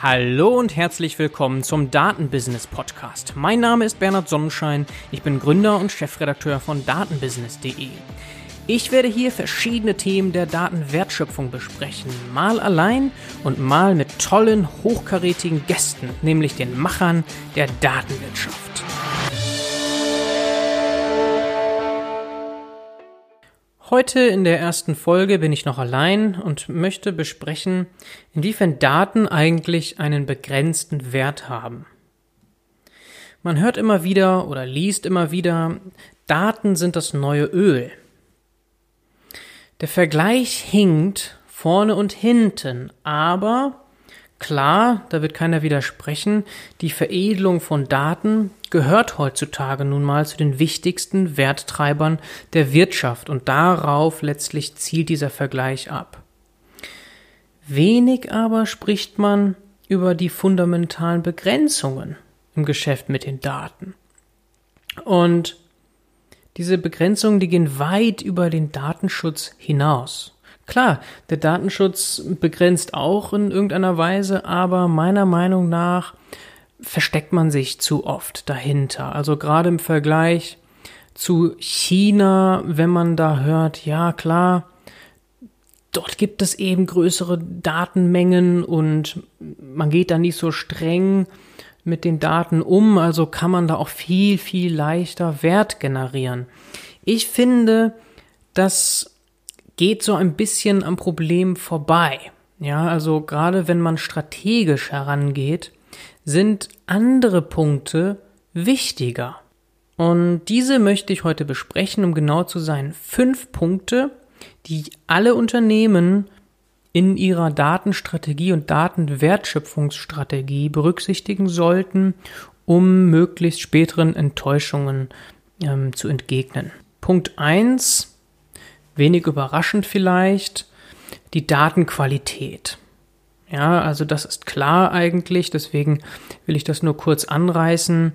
Hallo und herzlich willkommen zum Datenbusiness Podcast. Mein Name ist Bernhard Sonnenschein, ich bin Gründer und Chefredakteur von datenbusiness.de. Ich werde hier verschiedene Themen der Datenwertschöpfung besprechen, mal allein und mal mit tollen, hochkarätigen Gästen, nämlich den Machern der Datenwirtschaft. Heute in der ersten Folge bin ich noch allein und möchte besprechen, inwiefern Daten eigentlich einen begrenzten Wert haben. Man hört immer wieder oder liest immer wieder, Daten sind das neue Öl. Der Vergleich hinkt vorne und hinten, aber Klar, da wird keiner widersprechen, die Veredelung von Daten gehört heutzutage nun mal zu den wichtigsten Werttreibern der Wirtschaft und darauf letztlich zielt dieser Vergleich ab. Wenig aber spricht man über die fundamentalen Begrenzungen im Geschäft mit den Daten. Und diese Begrenzungen, die gehen weit über den Datenschutz hinaus. Klar, der Datenschutz begrenzt auch in irgendeiner Weise, aber meiner Meinung nach versteckt man sich zu oft dahinter. Also gerade im Vergleich zu China, wenn man da hört, ja klar, dort gibt es eben größere Datenmengen und man geht da nicht so streng mit den Daten um, also kann man da auch viel, viel leichter Wert generieren. Ich finde, dass geht so ein bisschen am Problem vorbei. Ja, also gerade wenn man strategisch herangeht, sind andere Punkte wichtiger. Und diese möchte ich heute besprechen, um genau zu sein. Fünf Punkte, die alle Unternehmen in ihrer Datenstrategie und Datenwertschöpfungsstrategie berücksichtigen sollten, um möglichst späteren Enttäuschungen ähm, zu entgegnen. Punkt eins wenig überraschend vielleicht, die Datenqualität. Ja, also das ist klar eigentlich, deswegen will ich das nur kurz anreißen.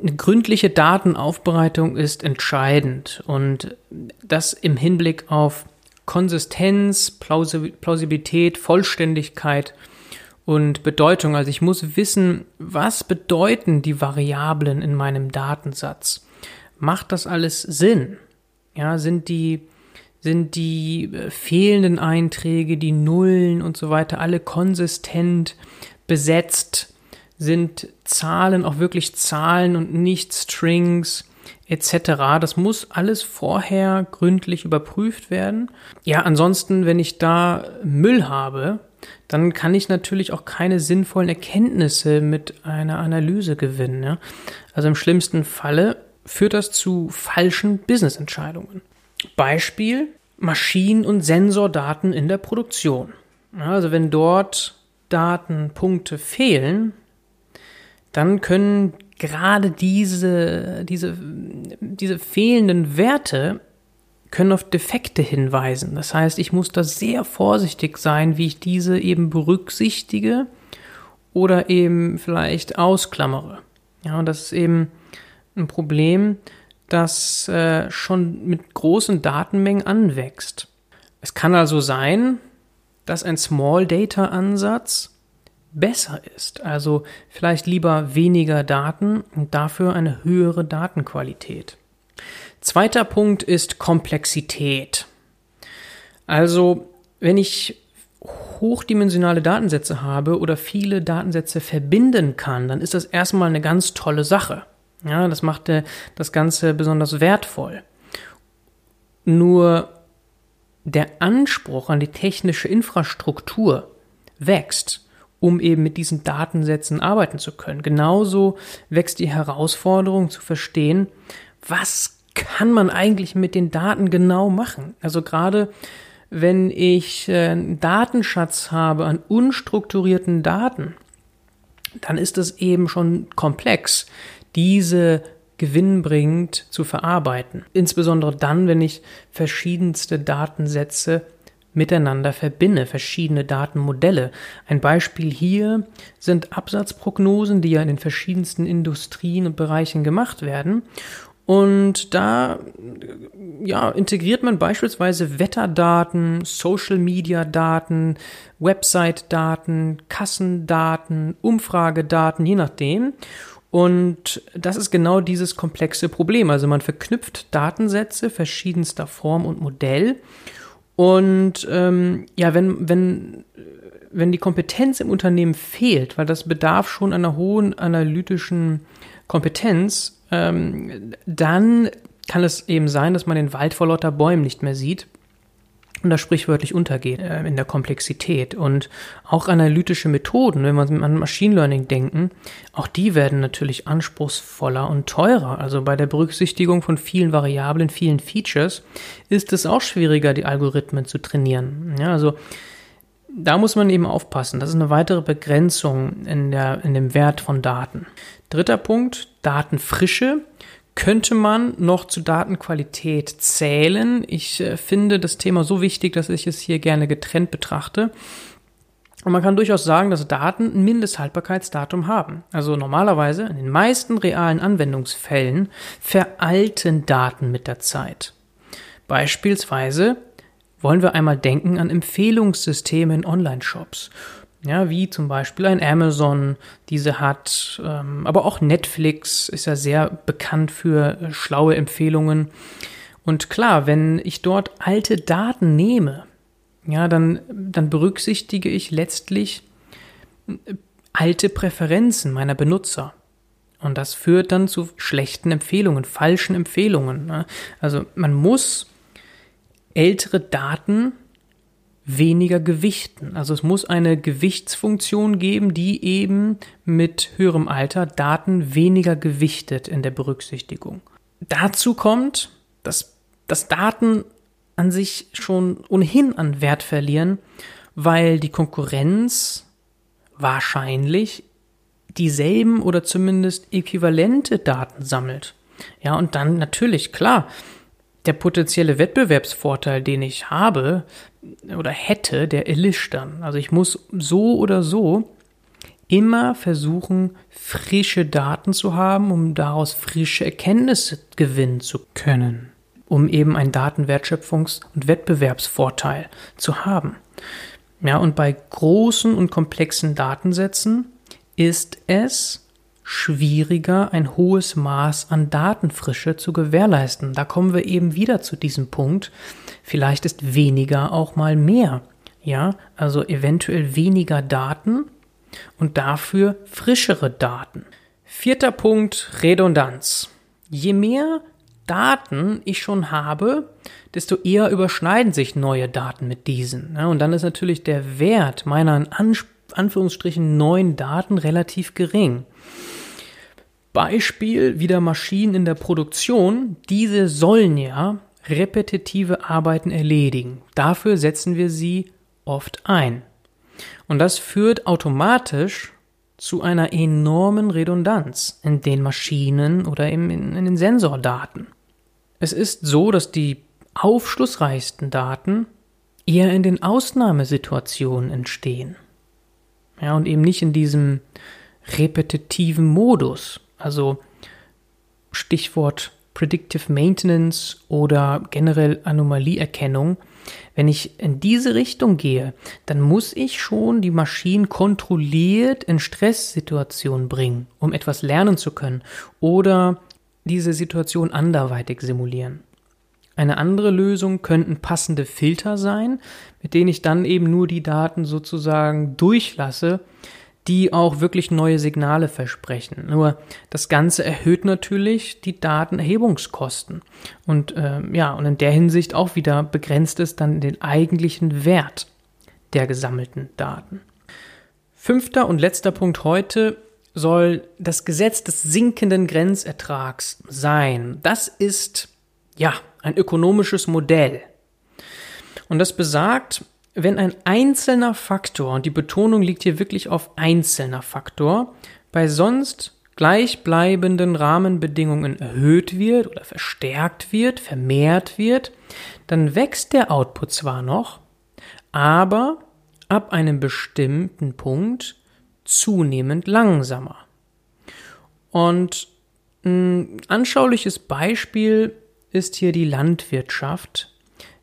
Eine gründliche Datenaufbereitung ist entscheidend und das im Hinblick auf Konsistenz, Plausibilität, Vollständigkeit und Bedeutung. Also ich muss wissen, was bedeuten die Variablen in meinem Datensatz? Macht das alles Sinn? Ja, sind die sind die äh, fehlenden Einträge, die Nullen und so weiter alle konsistent besetzt, sind Zahlen auch wirklich Zahlen und nicht Strings etc. Das muss alles vorher gründlich überprüft werden. Ja, ansonsten, wenn ich da Müll habe, dann kann ich natürlich auch keine sinnvollen Erkenntnisse mit einer Analyse gewinnen. Ja? Also im schlimmsten Falle führt das zu falschen Businessentscheidungen. Beispiel Maschinen- und Sensordaten in der Produktion. Also wenn dort Datenpunkte fehlen, dann können gerade diese, diese, diese fehlenden Werte können auf Defekte hinweisen. Das heißt, ich muss da sehr vorsichtig sein, wie ich diese eben berücksichtige oder eben vielleicht ausklammere. Ja, und das ist eben ein Problem, das äh, schon mit großen Datenmengen anwächst. Es kann also sein, dass ein Small Data Ansatz besser ist, also vielleicht lieber weniger Daten und dafür eine höhere Datenqualität. Zweiter Punkt ist Komplexität. Also, wenn ich hochdimensionale Datensätze habe oder viele Datensätze verbinden kann, dann ist das erstmal eine ganz tolle Sache. Ja, das macht das Ganze besonders wertvoll. Nur der Anspruch an die technische Infrastruktur wächst, um eben mit diesen Datensätzen arbeiten zu können. Genauso wächst die Herausforderung zu verstehen, was kann man eigentlich mit den Daten genau machen. Also gerade wenn ich äh, einen Datenschatz habe an unstrukturierten Daten, dann ist es eben schon komplex diese gewinnbringend zu verarbeiten. Insbesondere dann, wenn ich verschiedenste Datensätze miteinander verbinde, verschiedene Datenmodelle. Ein Beispiel hier sind Absatzprognosen, die ja in den verschiedensten Industrien und Bereichen gemacht werden. Und da ja, integriert man beispielsweise Wetterdaten, Social-Media-Daten, Website-Daten, Kassendaten, Umfragedaten, je nachdem. Und das ist genau dieses komplexe Problem. Also man verknüpft Datensätze verschiedenster Form und Modell. Und ähm, ja, wenn, wenn, wenn die Kompetenz im Unternehmen fehlt, weil das bedarf schon einer hohen analytischen Kompetenz, ähm, dann kann es eben sein, dass man den Wald vor lauter Bäumen nicht mehr sieht und das sprichwörtlich untergeht äh, in der Komplexität. Und auch analytische Methoden, wenn wir an Machine Learning denken, auch die werden natürlich anspruchsvoller und teurer. Also bei der Berücksichtigung von vielen Variablen, vielen Features ist es auch schwieriger, die Algorithmen zu trainieren. Ja, also da muss man eben aufpassen. Das ist eine weitere Begrenzung in, der, in dem Wert von Daten. Dritter Punkt, Datenfrische könnte man noch zu Datenqualität zählen. Ich äh, finde das Thema so wichtig, dass ich es hier gerne getrennt betrachte. Und man kann durchaus sagen, dass Daten ein Mindesthaltbarkeitsdatum haben. Also normalerweise in den meisten realen Anwendungsfällen veralten Daten mit der Zeit. Beispielsweise wollen wir einmal denken an Empfehlungssysteme in Online-Shops ja, wie zum Beispiel ein Amazon diese hat, ähm, aber auch Netflix ist ja sehr bekannt für äh, schlaue Empfehlungen. Und klar, wenn ich dort alte Daten nehme, ja, dann, dann berücksichtige ich letztlich äh, alte Präferenzen meiner Benutzer. Und das führt dann zu schlechten Empfehlungen, falschen Empfehlungen. Ne? Also man muss ältere Daten weniger gewichten. Also es muss eine Gewichtsfunktion geben, die eben mit höherem Alter Daten weniger gewichtet in der Berücksichtigung. Dazu kommt, dass, dass Daten an sich schon ohnehin an Wert verlieren, weil die Konkurrenz wahrscheinlich dieselben oder zumindest äquivalente Daten sammelt. Ja, und dann natürlich, klar, der potenzielle Wettbewerbsvorteil, den ich habe oder hätte, der erlischt dann. Also ich muss so oder so immer versuchen, frische Daten zu haben, um daraus frische Erkenntnisse gewinnen zu können, um eben einen Datenwertschöpfungs- und Wettbewerbsvorteil zu haben. Ja, und bei großen und komplexen Datensätzen ist es schwieriger, ein hohes Maß an Datenfrische zu gewährleisten. Da kommen wir eben wieder zu diesem Punkt. Vielleicht ist weniger auch mal mehr. Ja, also eventuell weniger Daten und dafür frischere Daten. Vierter Punkt, Redundanz. Je mehr Daten ich schon habe, desto eher überschneiden sich neue Daten mit diesen. und dann ist natürlich der Wert meiner in Anführungsstrichen neuen Daten relativ gering. Beispiel wieder Maschinen in der Produktion. Diese sollen ja repetitive Arbeiten erledigen. Dafür setzen wir sie oft ein. Und das führt automatisch zu einer enormen Redundanz in den Maschinen oder in, in den Sensordaten. Es ist so, dass die aufschlussreichsten Daten eher in den Ausnahmesituationen entstehen. Ja, und eben nicht in diesem repetitiven Modus. Also Stichwort Predictive Maintenance oder generell Anomalieerkennung. Wenn ich in diese Richtung gehe, dann muss ich schon die Maschinen kontrolliert in Stresssituationen bringen, um etwas lernen zu können oder diese Situation anderweitig simulieren. Eine andere Lösung könnten passende Filter sein, mit denen ich dann eben nur die Daten sozusagen durchlasse, die auch wirklich neue Signale versprechen. Nur das Ganze erhöht natürlich die Datenerhebungskosten. Und äh, ja, und in der Hinsicht auch wieder begrenzt es dann den eigentlichen Wert der gesammelten Daten. Fünfter und letzter Punkt heute soll das Gesetz des sinkenden Grenzertrags sein. Das ist ja ein ökonomisches Modell. Und das besagt, wenn ein einzelner Faktor, und die Betonung liegt hier wirklich auf einzelner Faktor, bei sonst gleichbleibenden Rahmenbedingungen erhöht wird oder verstärkt wird, vermehrt wird, dann wächst der Output zwar noch, aber ab einem bestimmten Punkt zunehmend langsamer. Und Ein anschauliches Beispiel ist hier die Landwirtschaft.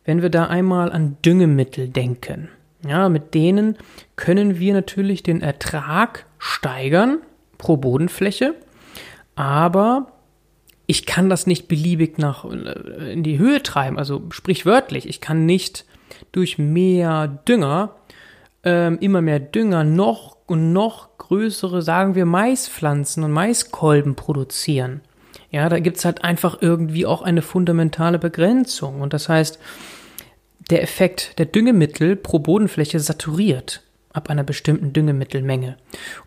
Wenn wir da einmal an Düngemittel denken, ja, mit denen können wir natürlich den Ertrag steigern pro Bodenfläche, aber ich kann das nicht beliebig nach äh, in die Höhe treiben, also sprichwörtlich, ich kann nicht durch mehr Dünger ähm, immer mehr Dünger noch und noch größere, sagen wir, Maispflanzen und Maiskolben produzieren. Ja, da gibt's halt einfach irgendwie auch eine fundamentale Begrenzung. Und das heißt, der Effekt der Düngemittel pro Bodenfläche saturiert ab einer bestimmten Düngemittelmenge.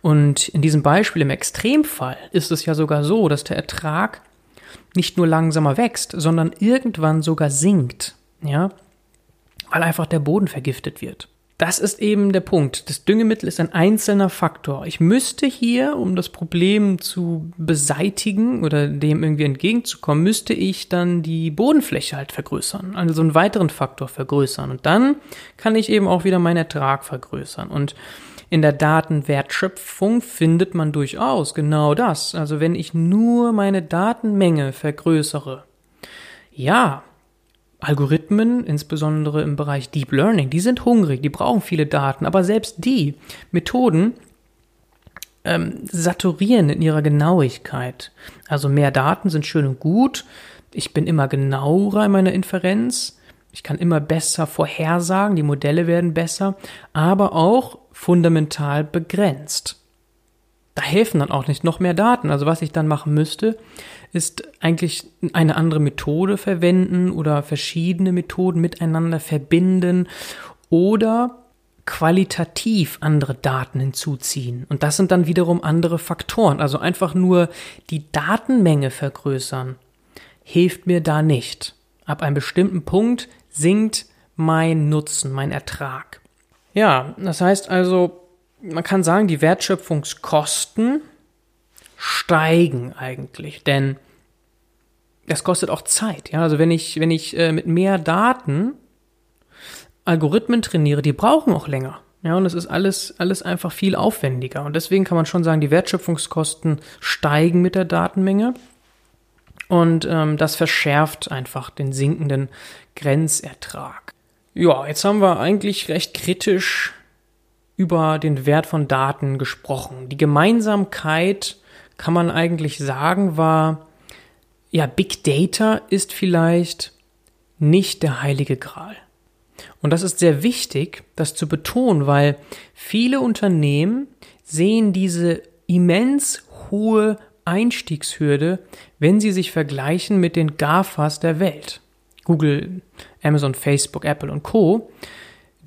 Und in diesem Beispiel im Extremfall ist es ja sogar so, dass der Ertrag nicht nur langsamer wächst, sondern irgendwann sogar sinkt, ja, weil einfach der Boden vergiftet wird. Das ist eben der Punkt. Das Düngemittel ist ein einzelner Faktor. Ich müsste hier, um das Problem zu beseitigen oder dem irgendwie entgegenzukommen, müsste ich dann die Bodenfläche halt vergrößern, also so einen weiteren Faktor vergrößern. Und dann kann ich eben auch wieder meinen Ertrag vergrößern. Und in der Datenwertschöpfung findet man durchaus genau das. Also wenn ich nur meine Datenmenge vergrößere, ja, Algorithmen, insbesondere im Bereich Deep Learning, die sind hungrig, die brauchen viele Daten, aber selbst die Methoden ähm, saturieren in ihrer Genauigkeit. Also mehr Daten sind schön und gut. Ich bin immer genauer in meiner Inferenz. Ich kann immer besser vorhersagen, die Modelle werden besser, aber auch fundamental begrenzt. Da helfen dann auch nicht noch mehr Daten. Also was ich dann machen müsste, ist eigentlich eine andere Methode verwenden oder verschiedene Methoden miteinander verbinden oder qualitativ andere Daten hinzuziehen. Und das sind dann wiederum andere Faktoren. Also einfach nur die Datenmenge vergrößern hilft mir da nicht. Ab einem bestimmten Punkt sinkt mein Nutzen, mein Ertrag. Ja, das heißt also, man kann sagen, die Wertschöpfungskosten steigen eigentlich, denn das kostet auch Zeit. Ja, also wenn ich, wenn ich äh, mit mehr Daten Algorithmen trainiere, die brauchen auch länger. Ja, und es ist alles, alles einfach viel aufwendiger. Und deswegen kann man schon sagen, die Wertschöpfungskosten steigen mit der Datenmenge. Und ähm, das verschärft einfach den sinkenden Grenzertrag. Ja, jetzt haben wir eigentlich recht kritisch über den Wert von Daten gesprochen. Die Gemeinsamkeit kann man eigentlich sagen, war, ja, Big Data ist vielleicht nicht der heilige Gral. Und das ist sehr wichtig, das zu betonen, weil viele Unternehmen sehen diese immens hohe Einstiegshürde, wenn sie sich vergleichen mit den GAFAs der Welt. Google, Amazon, Facebook, Apple und Co.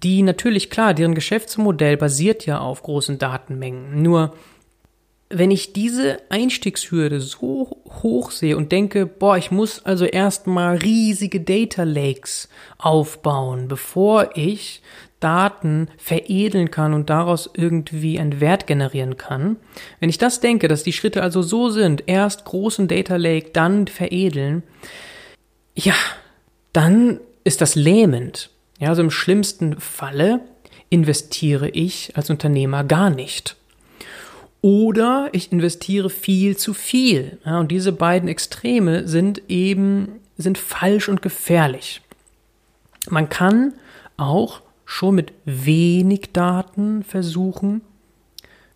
Die natürlich klar, deren Geschäftsmodell basiert ja auf großen Datenmengen. Nur wenn ich diese Einstiegshürde so hoch sehe und denke, boah, ich muss also erstmal riesige Data Lakes aufbauen, bevor ich Daten veredeln kann und daraus irgendwie einen Wert generieren kann. Wenn ich das denke, dass die Schritte also so sind, erst großen Data Lake, dann veredeln, ja, dann ist das lähmend. Ja, also im schlimmsten Falle investiere ich als Unternehmer gar nicht. Oder ich investiere viel zu viel. Ja, und diese beiden Extreme sind eben, sind falsch und gefährlich. Man kann auch schon mit wenig Daten versuchen,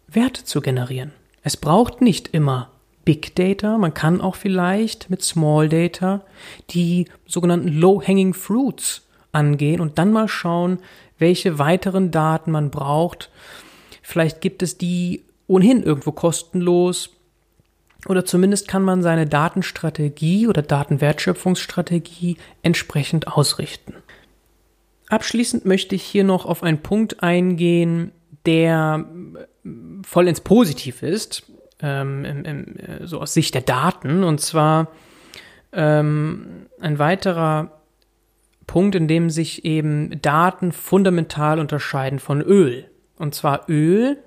Werte zu generieren. Es braucht nicht immer Big Data, man kann auch vielleicht mit Small Data die sogenannten Low-Hanging Fruits angehen und dann mal schauen, welche weiteren Daten man braucht. Vielleicht gibt es die ohnehin irgendwo kostenlos. Oder zumindest kann man seine Datenstrategie oder Datenwertschöpfungsstrategie entsprechend ausrichten. Abschließend möchte ich hier noch auf einen Punkt eingehen, der voll ins Positiv ist, ähm, im, im, so aus Sicht der Daten. Und zwar ähm, ein weiterer Punkt, in dem sich eben Daten fundamental unterscheiden von Öl. Und zwar Öl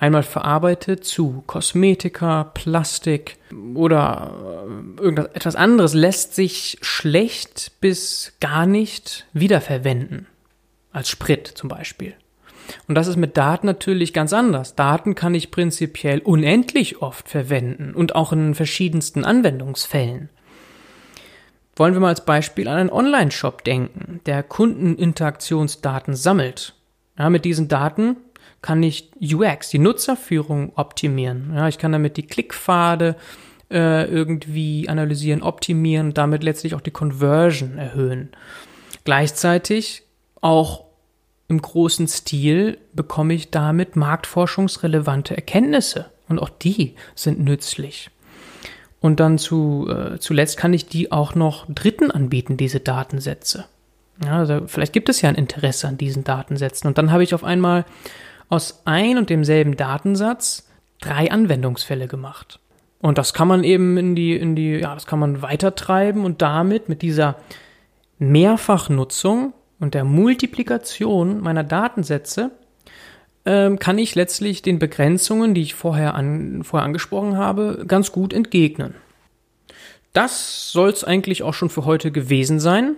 einmal verarbeitet zu Kosmetika, Plastik oder äh, irgendetwas anderes lässt sich schlecht bis gar nicht wiederverwenden. Als Sprit zum Beispiel. Und das ist mit Daten natürlich ganz anders. Daten kann ich prinzipiell unendlich oft verwenden und auch in verschiedensten Anwendungsfällen. Wollen wir mal als Beispiel an einen Online-Shop denken, der Kundeninteraktionsdaten sammelt. Ja, mit diesen Daten kann ich UX, die Nutzerführung optimieren. Ja, ich kann damit die Klickpfade äh, irgendwie analysieren, optimieren, damit letztlich auch die Conversion erhöhen. Gleichzeitig auch im großen Stil bekomme ich damit marktforschungsrelevante Erkenntnisse und auch die sind nützlich. Und dann zu, äh, zuletzt kann ich die auch noch Dritten anbieten, diese Datensätze. Ja, also vielleicht gibt es ja ein Interesse an diesen Datensätzen. Und dann habe ich auf einmal aus ein und demselben Datensatz drei Anwendungsfälle gemacht. Und das kann man eben in die, in die, ja, das kann man weitertreiben und damit mit dieser Mehrfachnutzung und der Multiplikation meiner Datensätze ähm, kann ich letztlich den Begrenzungen, die ich vorher, an, vorher angesprochen habe, ganz gut entgegnen. Das soll es eigentlich auch schon für heute gewesen sein.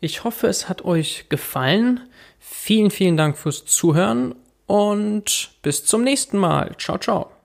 Ich hoffe, es hat euch gefallen. Vielen, vielen Dank fürs Zuhören und bis zum nächsten Mal. Ciao, ciao.